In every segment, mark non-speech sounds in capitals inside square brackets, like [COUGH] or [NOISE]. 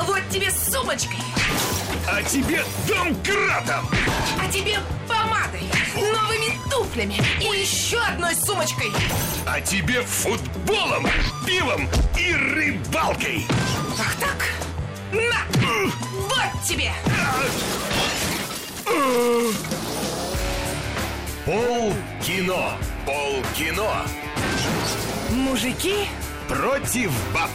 Вот тебе с сумочкой, А тебе домкратом! а тебе помадой, новыми туфлями и еще одной сумочкой. А тебе футболом, пивом и рыбалкой! Ах так? На! Вот тебе! Пол кино! Пол кино! Мужики, Против баб!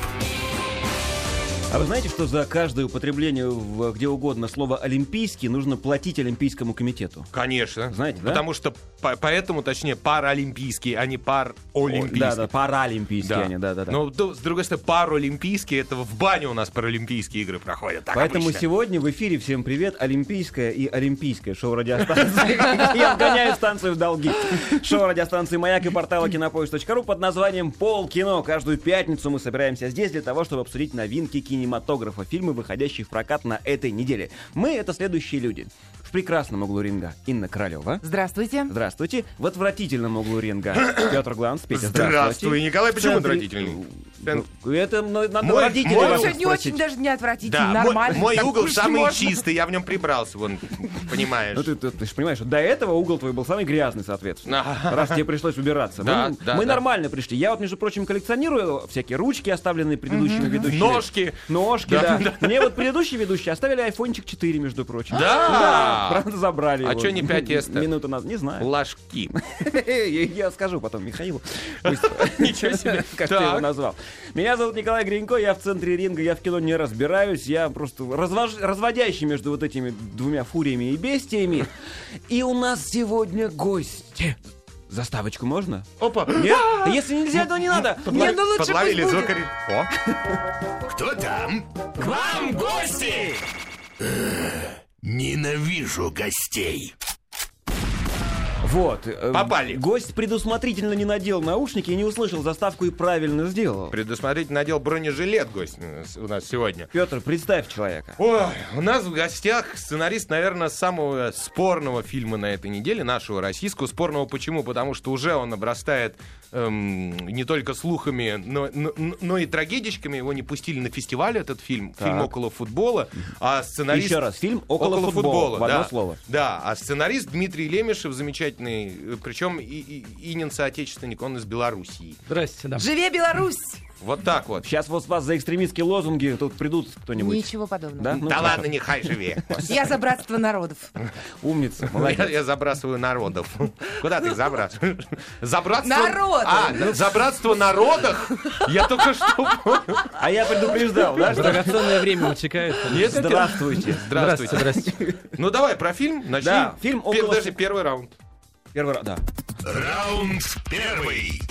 А вы знаете, что за каждое употребление в, где угодно слова «олимпийский» нужно платить Олимпийскому комитету? Конечно. Знаете, да? Потому что по- поэтому, точнее, паралимпийский, а не паролимпийский. Да, да, паралимпийские они, да, да, да. Но д- с другой стороны, паралимпийские, это в бане у нас паралимпийские игры проходят. Так Поэтому обычно. сегодня в эфире всем привет, Олимпийское и Олимпийское шоу радиостанции. [LAUGHS] Я вгоняю станцию в долги. Шоу радиостанции Маяк и портала кинопоиск.ру под названием Пол кино. Каждую пятницу мы собираемся здесь для того, чтобы обсудить новинки кинематографа, фильмы, выходящие в прокат на этой неделе. Мы это следующие люди. В прекрасном углу ринга Инна Королева. здравствуйте. Здравствуйте. В отвратительном углу ринга [COUGHS] Петр Гланс. Петя, Здравствуй, Николай. Почему центре- отвратительный? Ну, Это ну, надо Мой- родителей мой- сегодня очень даже не отвратительный, Да, мой, нормально. мой так угол самый можно. чистый, я в нем прибрался, вон, понимаешь. Ну ты, ты- ты же понимаешь, что до этого угол твой был самый грязный, соответственно. Раз тебе пришлось убираться. Да, мы да, мы да. нормально пришли. Я вот, между прочим, коллекционирую всякие ручки, оставленные предыдущими ведущими. Ножки. Ножки, да. Мне вот предыдущие ведущие оставили айфончик 4, между прочим. Да? правда забрали А чё не 5S-то? Минуту назад, не знаю. Ложки. [LAUGHS] Я скажу потом Михаилу. [LAUGHS] Ничего себе. [LAUGHS] Как ты его назвал. Меня зовут Николай Гринько, я в центре ринга, я в кино не разбираюсь, я просто развож- разводящий между вот этими двумя фуриями и бестиями. И у нас сегодня гости. Заставочку можно? Опа. Нет? А Если нельзя, то не надо. Не, ну лучше Подловили пусть будет. О, Кто там? К вам гости! Ненавижу гостей. Вот. э, Попали. Гость предусмотрительно не надел наушники и не услышал заставку и правильно сделал. предусмотрительно надел бронежилет гость э, у нас сегодня. Петр, представь человека. Ой, у нас в гостях сценарист, наверное, самого спорного фильма на этой неделе, нашего российского. Спорного почему? Потому что уже он обрастает эм, не только слухами, но, но, но и трагедичками. Его не пустили на фестиваль, этот фильм, Так. фильм «Около футбола». А сценарист... Еще раз, фильм «Около футбола», в одно да. слово. Да, а сценарист Дмитрий Лемешев замечательный, э, причем и, и, Инин соотечественник, он из Белоруссии. Здрасте, да. Живе Беларусь! Вот так вот. Сейчас вот вас за экстремистские лозунги тут придут кто-нибудь. Ничего подобного. Да? Ну, да ладно, нехай живее. Я за братство народов. Умница, Я, молодец. я забрасываю народов. Куда ты их забрасываешь? За братство... Народы. А, за братство народов? Я только что... А я предупреждал, да? Драгоценное время утекает. Нет, Здравствуйте. Здравствуйте. Здрасте. Ну давай про фильм. Начни. Да, фильм «Около Подожди, фу- первый раунд. Первый раз, да. Раунд первый.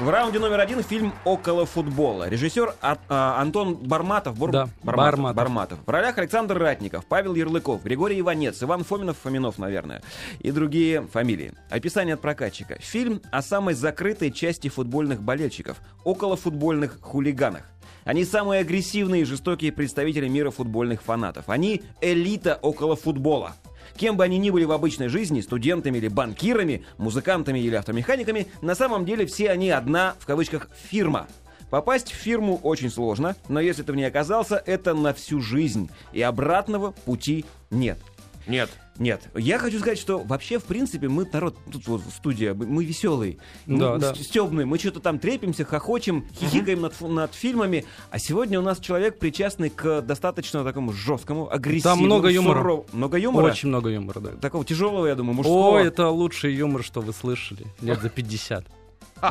В раунде номер один фильм «Около футбола». Режиссер А- а, Антон Барматов. Бор- Да, Барматов. Барматов. В ролях Александр Ратников, Павел Ярлыков, Григорий Иванец, Иван Фоминов, Фоминов, наверное, и другие фамилии. Описание от прокатчика. Фильм о самой закрытой части футбольных болельщиков – околофутбольных хулиганах. Они самые агрессивные и жестокие представители мира футбольных фанатов. Они элита около футбола. Кем бы они ни были в обычной жизни, студентами или банкирами, музыкантами или автомеханиками, на самом деле все они одна, в кавычках, фирма. Попасть в фирму очень сложно, но если ты в ней оказался, это на всю жизнь. И обратного пути нет. Нет. Нет, я хочу сказать, что вообще, в принципе, мы народ, тут вот студия, мы- веселый, Да, мы да. стебные, мы что-то там трепимся, хохочем, хихикаем над, над фильмами, а сегодня у нас человек причастный к достаточно такому жесткому, агрессивному, Там много юмора. суров- Много юмора? Очень много юмора, да. Такого тяжелого, я думаю, мужского. О, это лучший юмор, что вы слышали. Лет за 50.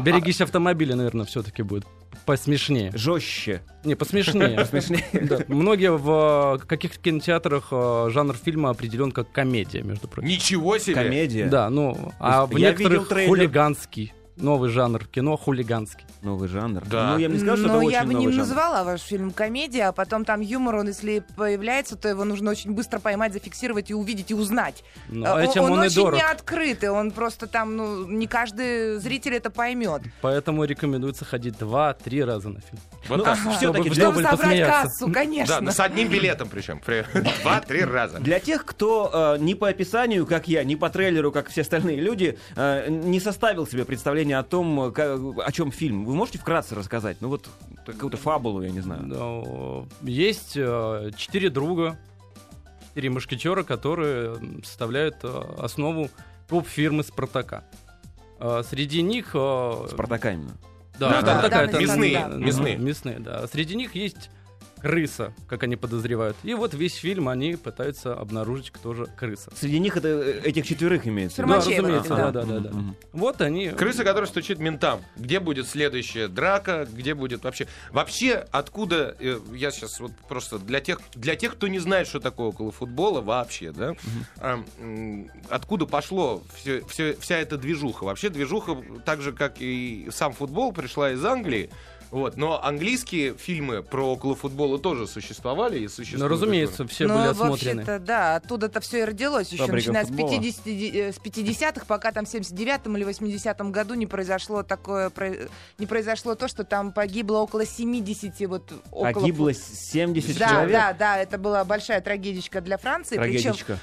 Берегись автомобиля, наверное, все-таки будет посмешнее. Жестче. Не, посмешнее. [LAUGHS] Смешнее. Да. Многие в э, каких-то кинотеатрах э, жанр фильма определен как комедия, между прочим. Ничего себе. Комедия. Да, ну, а в Я видел некоторых хулиганский. Новый жанр кино хулиганский. Новый жанр. Да. Ну, я бы не сказал, что Ну, это я очень бы не новый жанр. назвала ваш фильм комедия, а потом там юмор, он если появляется, то его нужно очень быстро поймать, зафиксировать и увидеть, и узнать. Ну, Э, этим он, и очень дорог. не открытый, он просто там, ну, не каждый зритель это поймет. Поэтому рекомендуется ходить два-три раза на фильм. Вот Ну, так. всё-таки Чтобы Чтобы Чтобы собрать посмеяться. кассу, конечно. Да, ну, с одним билетом причем. При- [LAUGHS] Два-три раза. Для тех, кто э, ни по описанию, как я, ни по трейлеру, как все остальные люди, э, не составил себе представление о том, ка- о чем фильм. Вы можете вкратце рассказать? Ну вот какую-то фабулу, я не знаю. Но Есть э, четыре друга, четыре мушкетера, которые составляют э, основу топ-фирмы «Спартака». Э, Среди них... э, Спартака именно. Да, Да, «Спартака» да, это мясные, да, мясные. мясные, да. Среди них есть крыса, как они подозревают. И вот весь фильм они пытаются обнаружить, кто же крыса. Среди них это э, этих четверых имеется. Да, разумеется, да. да, да, да. Вот они... Крыса, которая стучит ментам. Где будет следующая драка? Где будет вообще... Вообще, откуда... э, я сейчас вот просто для тех, для тех, кто не знает, что такое около футбола вообще, да? а, откуда пошло все, все- вся эта движуха? Вообще движуха, так же, как и сам футбол, пришла из Англии. Вот. Но английские фильмы про около футбола тоже существовали и существуют. Ну, разумеется, все Ну, были осмотрены. вообще-то, да, оттуда-то все и родилось еще, Фабрика начиная с, футбола. 50, э, с 50-х, пока там в 79-м или 80-м году не произошло такое, не произошло то, что там погибло около 70 вот около Погибло фут- 70 Да, человек. да, да, это была большая трагедичка для Франции, причем Трагедичка.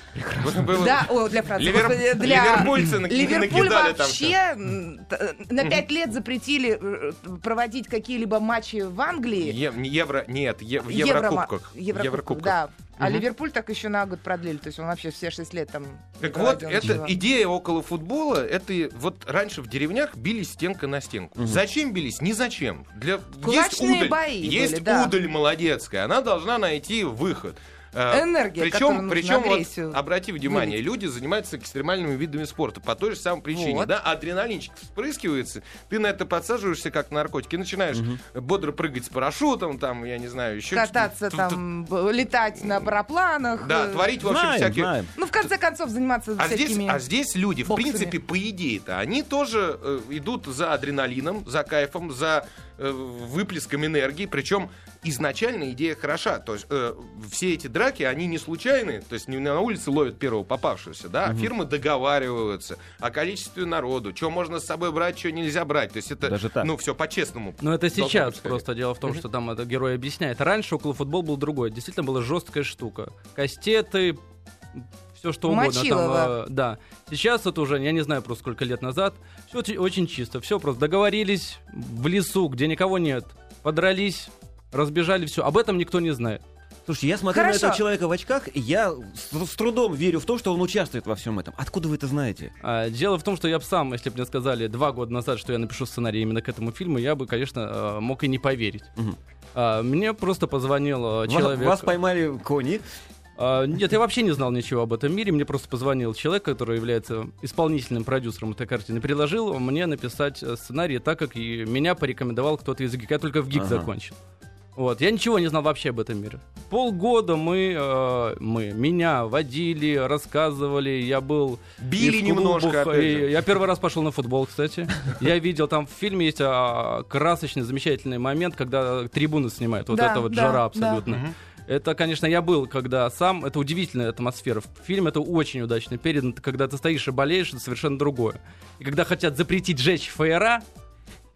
Было- да, о, для Франции. Ливер- для... Ливерпульцы на- Ливерпуль накидали там вообще м, т- на пять лет запретили э, проводить какие-либо матчи в Англии. Е- не евро, нет, е- в Еврокубках. Еврокубках, Еврокубках. да. А. Ливерпуль так еще на год продлили, то есть он вообще все шесть лет там. Так вот, это ничего. идея около футбола, это вот раньше в деревнях бились стенка на стенку. Зачем бились? Ни зачем. Для, есть Кулачные удаль, бои есть были, да. удаль молодецкая, она должна найти выход. Э, Энергия, Причем, причем вот, обрати внимание, вылить. люди занимаются экстремальными видами спорта по той же самой причине. Вот. Да? Адреналинчик вспрыскивается, ты на это подсаживаешься как на наркотики, и начинаешь бодро прыгать с парашютом, там, я не знаю, еще Кататься там, летать на парапланах. Да, э, творить, в общем, Знаем, всякие... знаем. Ну, в конце концов, заниматься А здесь, а здесь люди, в принципе, по идее-то, они тоже э, идут за адреналином, за кайфом, за э, выплеском энергии. Причем изначально идея хороша. То есть э, все эти драки, они не случайные. То есть не на улице ловят первого попавшегося, да? а Фирмы договариваются о количестве народу, что можно с собой брать, что нельзя брать. То есть это, Даже так. ну, все по-честному. Но это сейчас просто дело в том, что там это герой объясняет. Раньше около футбол был другой. Действительно была жесткая штука. Кастеты, все что угодно. Там, э, да. Сейчас это уже, я не знаю просто сколько лет назад, все очень, очень чисто. Все просто договорились в лесу, где никого нет, подрались, разбежали, все. Об этом никто не знает. Слушайте, я смотрю на Хорошо. этого человека в очках, и я с, с трудом верю в то, что он участвует во всем этом. Откуда вы это знаете? А, дело в том, что я бы сам, если бы мне сказали два года назад, что я напишу сценарий именно к этому фильму, я бы, конечно, э, мог и не поверить. Мгм. А, мне просто позвонил э, человек. Вас поймали кони. А, Нет, я вообще не знал ничего об этом мире. Мне просто позвонил человек, который является исполнительным продюсером этой картины. Предложил мне написать э, сценарий, так как и меня порекомендовал кто-то из ГИК. Я только в ГИК Ага. закончил. Вот, я ничего не знал вообще об этом мире. Полгода мы, э, мы, меня водили, рассказывали, я был Били в немножко, клубах, опять и же. Я первый раз пошел на футбол, кстати. Я видел, там в фильме есть а, красочный, замечательный момент, когда трибуны снимают. Вот Да, это вот да, жара да. абсолютно. Это, конечно, я был, когда сам... Это удивительная атмосфера. Фильм это очень удачно передан. Когда ты стоишь и болеешь, это совершенно другое. И когда хотят запретить жечь фаера,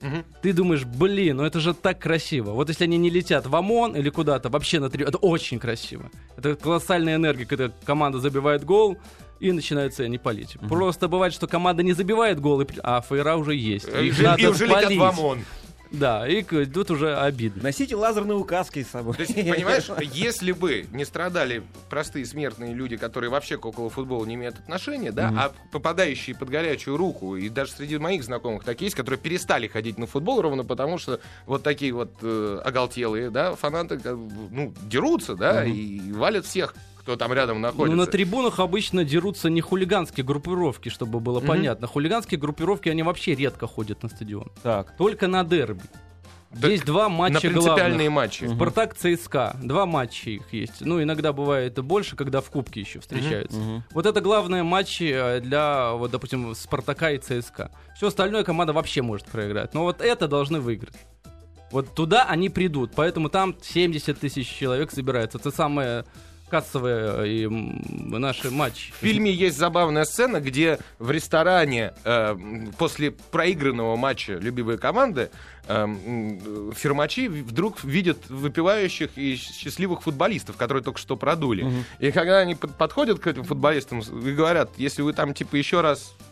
Мгм. ты думаешь, блин, ну это же так красиво. Вот если они не летят в ОМОН или куда-то, вообще на три... Это очень красиво. Это колоссальная энергия, когда команда забивает гол, и начинаются они палить. Просто бывает, что команда не забивает гол, и а фаера уже есть. И Их уже- надо и уже летят спалить. в ОМОН. Да, и тут уже обидно. Носите лазерные указки с собой. То есть, понимаешь, если бы не страдали простые смертные люди, которые вообще к около футбола не имеют отношения, да, а попадающие под горячую руку, и даже среди моих знакомых такие есть, которые перестали ходить на футбол ровно потому, что вот такие вот э, оголтелые, да, фанаты, ну, дерутся, да, и валят всех, кто там рядом находится. Ну, на трибунах обычно дерутся не хулиганские группировки, чтобы было Мгм. понятно. Хулиганские группировки, они вообще редко ходят на стадион. Так. Только на дерби. Так есть два матча на принципиальные главных. матчи. Спартак ЦСКА. Два матча их есть. Ну, иногда бывает и больше, когда в Кубке еще встречаются. Мгм. Вот это главные матчи э, для, вот, допустим, Спартака и ЦСКА. Все остальное команда вообще может проиграть. Но вот это должны выиграть. Вот туда они придут. Поэтому там 70 тысяч человек собирается. Это самые кассовые и м, наши матчи. В фильме есть забавная сцена, где в ресторане э, после проигранного матча любимой команды э, м, фирмачи вдруг видят выпивающих и счастливых футболистов, которые только что продули. И когда они под- подходят к этим футболистам и говорят, если вы там типа еще раз э,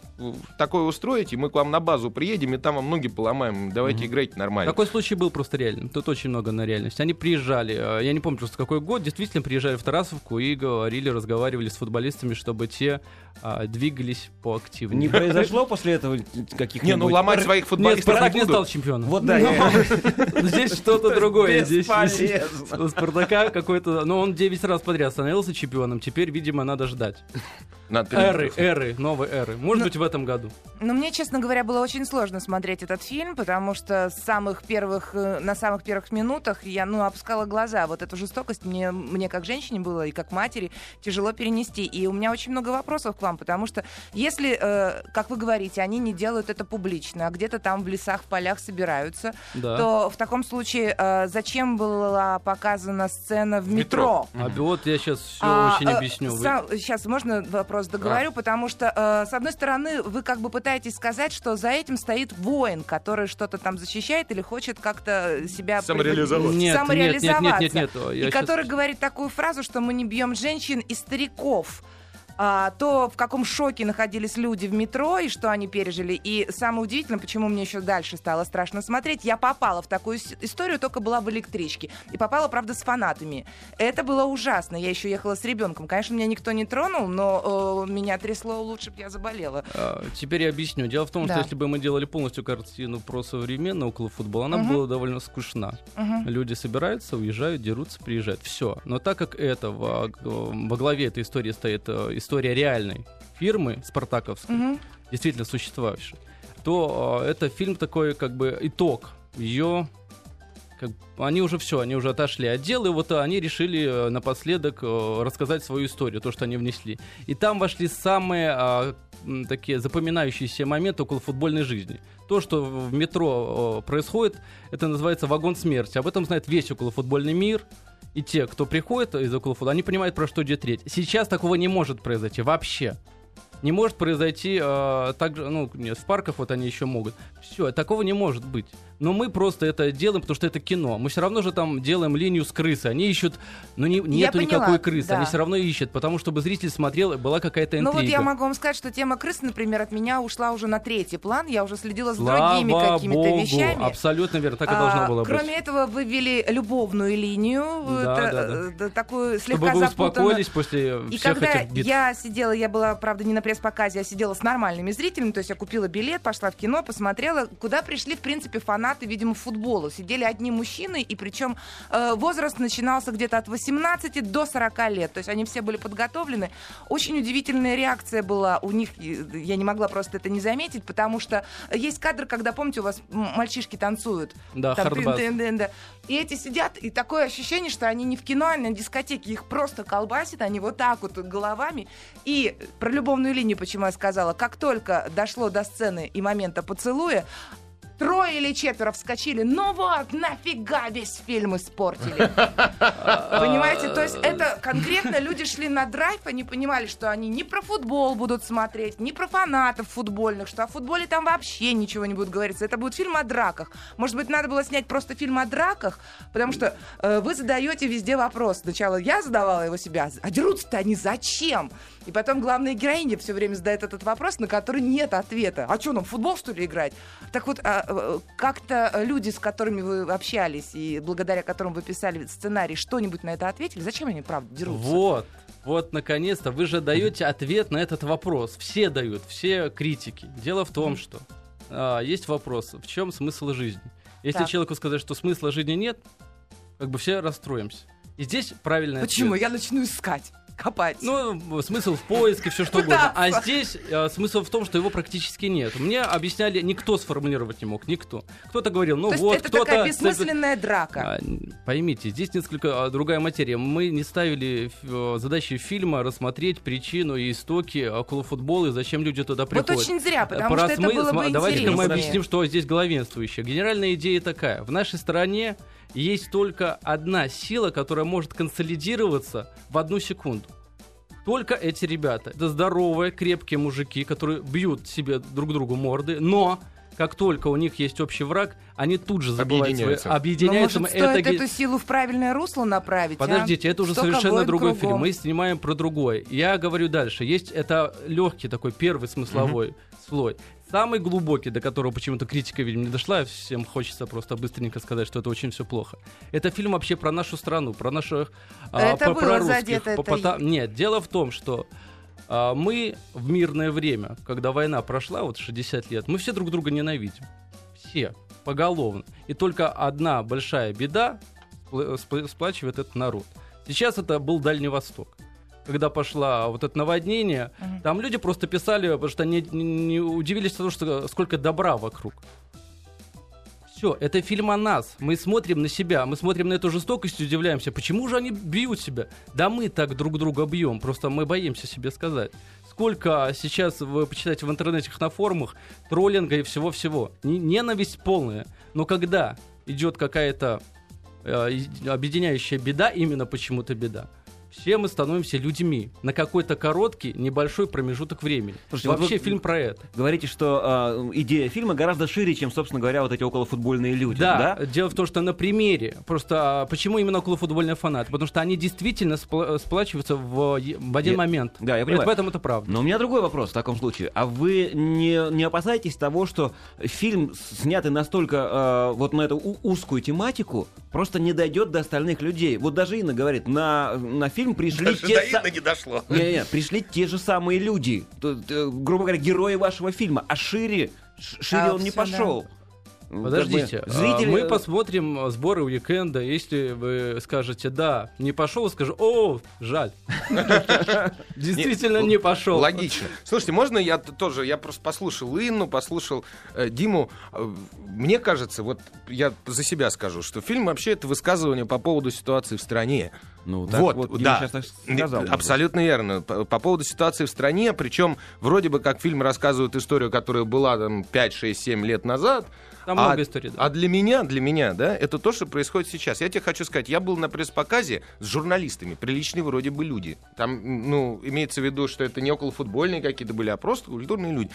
такое устроите, мы к вам на базу приедем, и там вам ноги поломаем, давайте играйте нормально. Такой случай был просто реальным. Тут очень много на реальность. Они приезжали, э, я не помню просто какой год, действительно приезжали в Тарасовку и говорили, разговаривали с футболистами, чтобы те а, двигались поактивнее. Не произошло после этого каких-нибудь... Не, ну ломать своих Нет, футболистов Спартак не стал чемпионом. Вот да, я- [LAUGHS] Здесь что-то другое. Здесь Спартака какой-то... Ну, он 9 раз подряд становился чемпионом. Теперь, видимо, надо ждать. Надо Эры, эры, новой эры. Может Ну- быть, в этом году. Но мне, честно говоря, было очень сложно смотреть этот фильм, потому что с самых первых, э, на самых первых минутах я, ну, опускала глаза. Вот эту жестокость мне, мне как женщине было и как матери тяжело перенести. И у меня очень много вопросов к вам, потому что если, э, как вы говорите, они не делают это публично, а где-то там в лесах, в полях собираются, Да. то в таком случае э, зачем была показана сцена в метро? А вот я сейчас все А, очень э, объясню. Вы- сейчас можно вопрос договорю, потому что, э, с одной стороны, вы как бы пытаетесь сказать, что за этим стоит воин, который что-то там защищает или хочет как-то себя Самореализоваться. Нет, нет, нет, самореализоваться. нет, нет, нет. Я и который говорит такую фразу, что мы не бьем женщин и стариков. А, то, в каком шоке находились люди в метро и что они пережили. И самое удивительное, почему мне еще дальше стало страшно смотреть, я попала в такую историю, только была в электричке. И попала, правда, с фанатами. Это было ужасно. Я еще ехала с ребенком. Конечно, меня никто не тронул, но э, меня трясло, лучше бы я заболела. А, Теперь я объясню. Дело в том, Да. что если бы мы делали полностью картину про современный около футбола, она Мгм. была довольно скучна. Мгм. Люди собираются, уезжают, дерутся, приезжают. Все. Но так как это во, во главе этой истории стоит э, история реальной фирмы спартаковской, Мгм. действительно существовавшей, то э, это фильм такой как бы итог ее. Как, они уже все, они уже отошли от дела, и вот они решили э, напоследок э, рассказать свою историю, то, что они внесли. И там вошли самые а, такие запоминающиеся моменты около футбольной жизни. То, что в метро э, происходит, это называется вагон смерти. Об этом знает весь околофутбольный мир. И те, кто приходит из околофутбола, они понимают, про что идет речь. Сейчас такого не может произойти вообще. Не может произойти э, так же, ну, нет, в парках вот они еще могут. Все, такого не может быть. Но мы просто это делаем, потому что это кино. Мы все равно же там делаем линию с крысой. Они ищут, но не, нету поняла, никакой крысы. да. Они все равно ищут, потому чтобы зритель смотрел, была какая-то Ну интрига. вот я могу вам сказать, что тема крыс, например, от меня ушла уже на третий план. Я уже следила за Слава другими какими-то вещами. абсолютно верно, так и А, должно было быть. Кроме этого, вы ввели любовную линию, Да, это, да, да. э, такую Чтобы слегка вы запутанную. успокоились после И всех когда этих битв. я сидела, я была, правда, не на пресс-показе, я сидела с нормальными зрителями, то есть я купила билет, пошла в кино, посмотрела, куда пришли, в принципе, фанаты, видимо, футбола. Сидели одни мужчины, и причем э, возраст начинался где-то от 18 до 40 лет, то есть они все были подготовлены. Очень удивительная реакция была у них, и я не могла просто это не заметить, потому что есть кадр, когда, помните, у вас мальчишки танцуют. Да, Там. И эти сидят, и такое ощущение, что они не в кино, а на дискотеке. Их просто колбасит, они вот так вот головами. И про любовную линию, почему я сказала, как только дошло до сцены и момента поцелуя, Трое или четверо вскочили. Ну вот, нафига весь фильм испортили. [LAUGHS] Понимаете, то есть это конкретно люди шли на драйв, они понимали, что они не про футбол будут смотреть, не про фанатов футбольных, что о футболе там вообще ничего не будет говориться. Это будет фильм о драках. Может быть, надо было снять просто фильм о драках, потому что э, вы задаете везде вопрос. Сначала я задавала его себя, а дерутся-то они зачем? И потом главная героиня все время задает этот вопрос, на который нет ответа. А что, нам футбол, что ли, играть? Так вот, а, как-то люди, с которыми вы общались и благодаря которым вы писали сценарий, что-нибудь на это ответили? Зачем они, правда, дерутся? Вот, вот, наконец-то, вы же даете ответ на этот вопрос. Все дают, все критики. Дело в том, что а, есть вопрос, в чем смысл жизни? Если Так. человеку сказать, что смысла жизни нет, как бы все расстроимся. И здесь правильный Почему? ответ. Я начну искать, копать. Ну, смысл в поиске, все что угодно. А здесь э, смысл в том, что его практически нет. Мне объясняли, никто сформулировать не мог, никто. Кто-то говорил, ну То вот, это кто-то... такая бессмысленная драка. А, Поймите, здесь несколько а, другая материя. Мы не ставили э, задачи фильма рассмотреть причину и истоки около футбола и зачем люди туда Вот приходят. очень зря, потому что это было бы Давайте-ка мы объясним, что здесь главенствующее. Генеральная идея такая. В нашей стране есть только одна сила, которая может консолидироваться в одну секунду. Только эти ребята. Это здоровые, крепкие мужики, которые бьют себе друг другу морды, но как только у них есть общий враг, они тут же забывают свои- Объединяются. Но, объединяются. Ну, может, это стоит ге- эту силу в правильное русло направить? а? Подождите, это уже Столько совершенно другой кругом. фильм. Мы снимаем про другой. Я говорю дальше. Есть это легкий такой первый смысловой слой. Самый глубокий, до которого почему-то критика, видимо, не дошла, всем хочется просто быстренько сказать, что это очень все плохо. Это фильм вообще про нашу страну, про наших а, Это про- было прорусских, задето, по- это Нет, дело в том, что а, мы в мирное время, когда война прошла, вот 60 лет, мы все друг друга ненавидим. Все, поголовно. И только одна большая беда спла- спла- сплачивает этот народ. Сейчас это был Дальний Восток. Когда пошла вот это наводнение, Мгм. там люди просто писали, потому что они не, удивились тому, что сколько добра вокруг. Все, это фильм о нас. Мы смотрим на себя, мы смотрим на эту жестокость и удивляемся, почему же они бьют себя? Да мы так друг друга бьем, просто мы боимся себе сказать. Сколько сейчас вы почитаете в интернете, на форумах, троллинга и всего-всего. Ненависть полная. Но когда идет какая-то э, объединяющая беда, именно почему-то беда, все мы становимся людьми на какой-то короткий, небольшой промежуток времени. Слушайте, вот Вообще вы- фильм про это. Говорите, что а, идея фильма гораздо шире, чем, собственно говоря, вот эти околофутбольные люди. Да, Да? дело в том, что на примере, просто а, почему именно околофутбольные фанаты? Потому что они действительно спла- сплачиваются в, в один Я- момент. да, я Вот понимаю. в этом это правда. Но у меня другой вопрос в таком случае. А вы не, не опасаетесь того, что фильм, снятый настолько э, вот на эту узкую тематику, просто не дойдет до остальных людей? Вот даже Инна говорит, на, на фильм пришли Даже те до са- Инны не дошло. Не-не, пришли те же самые люди, т- грубо говоря, герои вашего фильма, а шире, шире А, он не всё, да. пошел. Подождите, Как бы а, зрители... мы посмотрим а, сборы уикенда. Если вы скажете да, не пошел, скажу, о, жаль. [LAUGHS] Действительно не пошел. Логично. Слушайте, можно я тоже, я просто послушал Инну, послушал э, Диму. Э, Мне кажется, вот я за себя скажу, что фильм вообще это высказывание по поводу ситуации в стране. Ну, так вот, вот, да. сейчас так сказал. Абсолютно верно. По, по поводу ситуации в стране, причем вроде бы как фильм рассказывает историю, которая была там 5, 6, 7 лет назад. Там а, много историй, да. а для меня, для меня, да, это то, что происходит сейчас. Я тебе хочу сказать, я был на пресс-показе с журналистами, приличные вроде бы люди. Там, ну, имеется в виду, что это не околофутбольные какие-то были, а просто культурные люди.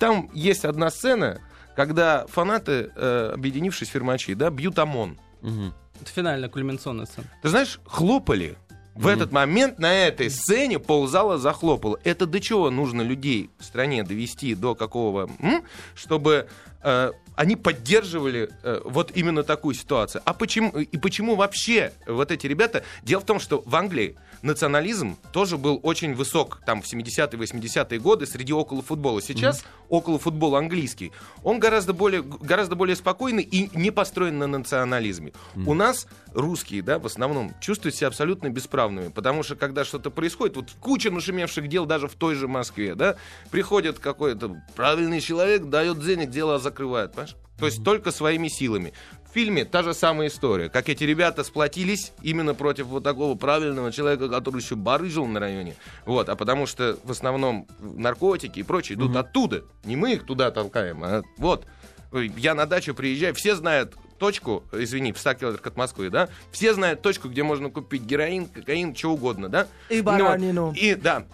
Там есть одна сцена, когда фанаты, э, объединившись фирмачи, да, бьют ОМОН. Мгм. Это финальная кульминационная сцена. Ты знаешь, хлопали. В этот момент на этой сцене ползала захлопала. Это до чего нужно людей в стране довести до какого, м? чтобы э, они поддерживали э, вот именно такую ситуацию. А почему и почему вообще вот эти ребята? Дело в том, что в Англии национализм тоже был очень высок там в 70-е, 80-е годы среди около футбола. Сейчас около футбол английский, он гораздо более, гораздо более спокойный и не построен на национализме. У нас русские, да, в основном чувствуют себя абсолютно бесправными, потому что когда что-то происходит, вот куча нашумевших дел даже в той же Москве, да, приходит какой-то правильный человек, дает денег, дело закрывает, понимаешь? То есть только своими силами. В фильме та же самая история, как эти ребята сплотились именно против вот такого правильного человека, который еще барыжил на районе. Вот, а потому что в основном наркотики и прочее идут оттуда. Не мы их туда толкаем, а вот. Я на дачу приезжаю, все знают точку, извини, в 100 километрах от Москвы, да, все знают точку, где можно купить героин, кокаин, что угодно, да. И Ну вот, баранину. И, да,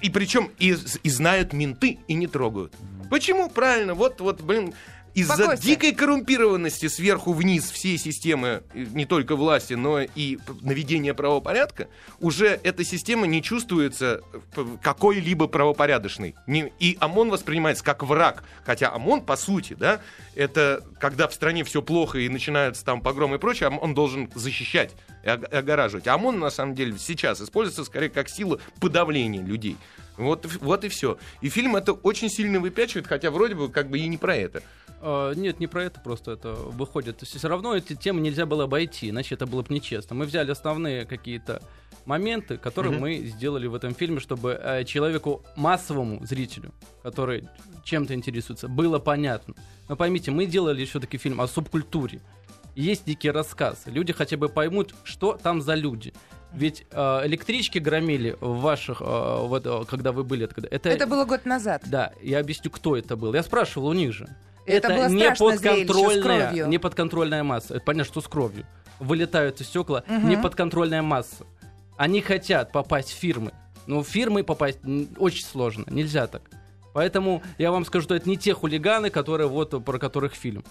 и причем и, и знают менты и не трогают. Почему? Правильно, вот, вот, блин, из-за дикой коррумпированности сверху вниз всей системы, э, не только власти, но и наведения правопорядка, уже эта система не чувствуется п- какой-либо правопорядочной. И ОМОН воспринимается как враг. Хотя ОМОН, по сути, да, это когда в стране все плохо и начинаются там погромы и прочее, он должен защищать и ог- огораживать. А ОМОН, на самом деле, сейчас используется скорее как сила подавления людей. Вот, вот и все. И фильм это очень сильно выпячивает, хотя вроде бы как бы и не про это. А, нет, не про это просто это выходит. То есть все равно эти темы нельзя было обойти, иначе это было бы нечестно. Мы взяли основные какие-то моменты, которые Мгм. мы сделали в этом фильме, чтобы э, человеку, массовому зрителю, который чем-то интересуется, было понятно. Но поймите, мы делали все-таки фильм о субкультуре. Есть дикий рассказ. Люди хотя бы поймут, что там за люди. Ведь э, электрички громили в ваших, э, вот, э, когда вы были, это, Это было год назад. да, я объясню, кто это был. Я спрашивал у них же. Это было не подконтрольная, не подконтрольная масса. Это понятно, что с кровью. Вылетают из стекла. Мгм. Не подконтрольная масса. Они хотят попасть в фирмы. Но в фирмы попасть очень сложно. Нельзя так. Поэтому я вам скажу, что это не те хулиганы, которые вот про которых фильм.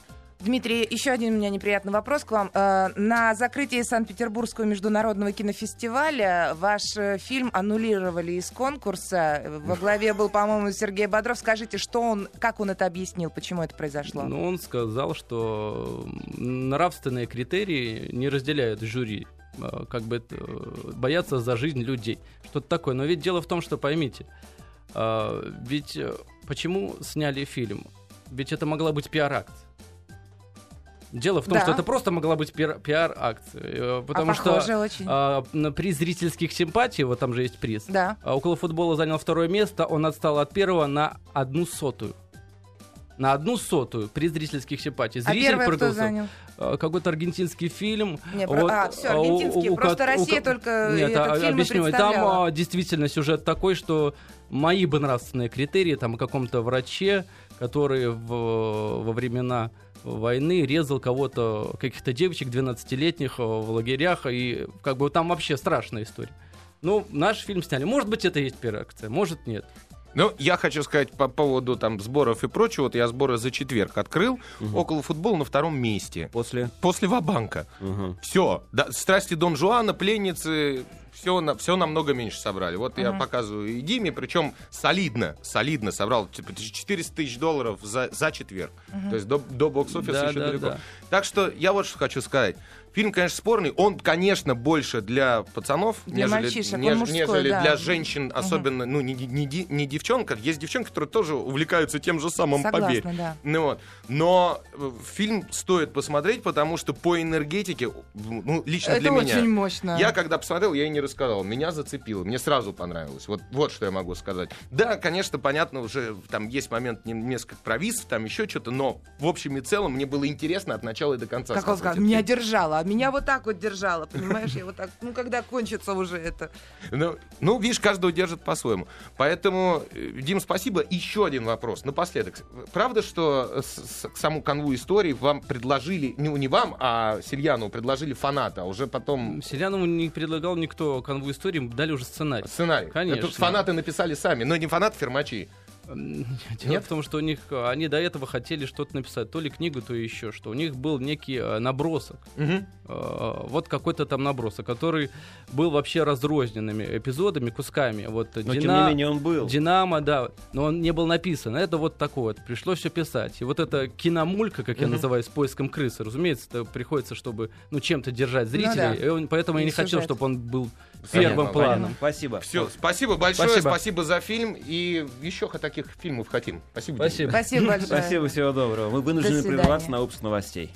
Дмитрий, еще один у меня неприятный вопрос к вам. Э, На закрытии Санкт-Петербургского международного кинофестиваля ваш э, фильм аннулировали из конкурса. Во главе был, по-моему, Сергей Бодров. Скажите, что он, как он это объяснил, почему это произошло? Но он сказал, что нравственные критерии не разделяют жюри. Э, Как бы это, боятся за жизнь людей. Что-то такое. Но ведь дело в том, что поймите, ведь почему сняли фильм? Ведь это могла быть пиар-акция. Дело в том, Да. что это просто могла быть пиар- пиар-акция. э, Потому а что очень. а, приз зрительских симпатий, вот там же есть приз, Да. а около футбола занял второе место, он отстал от первого на одну сотую. На одну сотую приз зрительских симпатий. А Зритель первое кто проголосовал. занял? А, Какой-то аргентинский фильм. Не, про- а, всё, аргентинский, просто ко- Россия ко- только Нет, этот а, фильм объясню. И там а, действительно сюжет такой, что мои бы нравственные критерии, там о каком-то враче, который в, во времена войны резал кого-то, каких-то девочек 12-летних э, в лагерях, и как бы там вообще страшная история. Ну, наш фильм сняли. Может быть, это и есть пиар-акция, может, нет. Ну, я хочу сказать по поводу там сборов и прочего. Вот я сборы за четверг открыл. Около футбола на втором месте. После. После Вабанка. Мгм. Все. Да, страсти Дон Жуана, пленницы, все, на, все намного меньше собрали. Вот я показываю и Диме, причем солидно, солидно собрал. Типа 400 тысяч долларов за, за четверг. То есть до, до бокс-офиса Да, еще да, далеко. да. Так что я вот что хочу сказать. Фильм, конечно, спорный. Он, конечно, больше для пацанов, Для нежели, мальчишек, неж- мужской, нежели да. для женщин, особенно, ну, не, не, не девчонка. Есть девчонки, которые тоже увлекаются тем же самым, поверь. Согласна, да. Ну вот. Но э, фильм стоит посмотреть, потому что по энергетике, ну, лично Это для меня. очень мощно. Я когда посмотрел, я и не рассказал. Меня зацепило, мне сразу понравилось. Вот, вот что я могу сказать. Да, конечно, понятно, уже там есть момент не- несколько провисов, там еще что-то, но в общем и целом мне было интересно от начала и до конца. Как он сказал, меня фильм. А меня вот так вот держала, понимаешь? Я вот так, ну когда кончится уже это? Ну, ну, видишь, каждого держит по-своему. Поэтому, э, Дим, спасибо. Еще один вопрос напоследок. Правда, что с- с- к саму канву истории вам предложили, ну, не вам, а Сильяну предложили фаната, а уже потом Селянову не предлагал никто канву истории, дали уже сценарий. сценарий. Конечно. Тут фанаты написали сами, но не фанаты, фермачи. Дело Нет? в том, что у них э, они до этого хотели что-то написать, то ли книгу, то еще что. У них был некий э, набросок. Э, Вот какой-то там набросок, который был вообще разрозненными эпизодами, кусками. Вот Но Дина- тем не менее он был. Динамо, да, но он не был написан. Это вот такое вот, пришлось все писать. И вот эта киномулька, как я называю, с поиском крысы, разумеется, это приходится, чтобы ну чем-то держать зрителей. да. И он- поэтому я И не хотел, сюжет. чтобы он был первым понятно. планом. Спасибо. Все, спасибо большое, Спасибо. спасибо. за фильм и еще таких фильмов хотим. Спасибо. Спасибо. Спасибо большое. Спасибо, всего доброго. Мы вынуждены прерваться на выпуск новостей.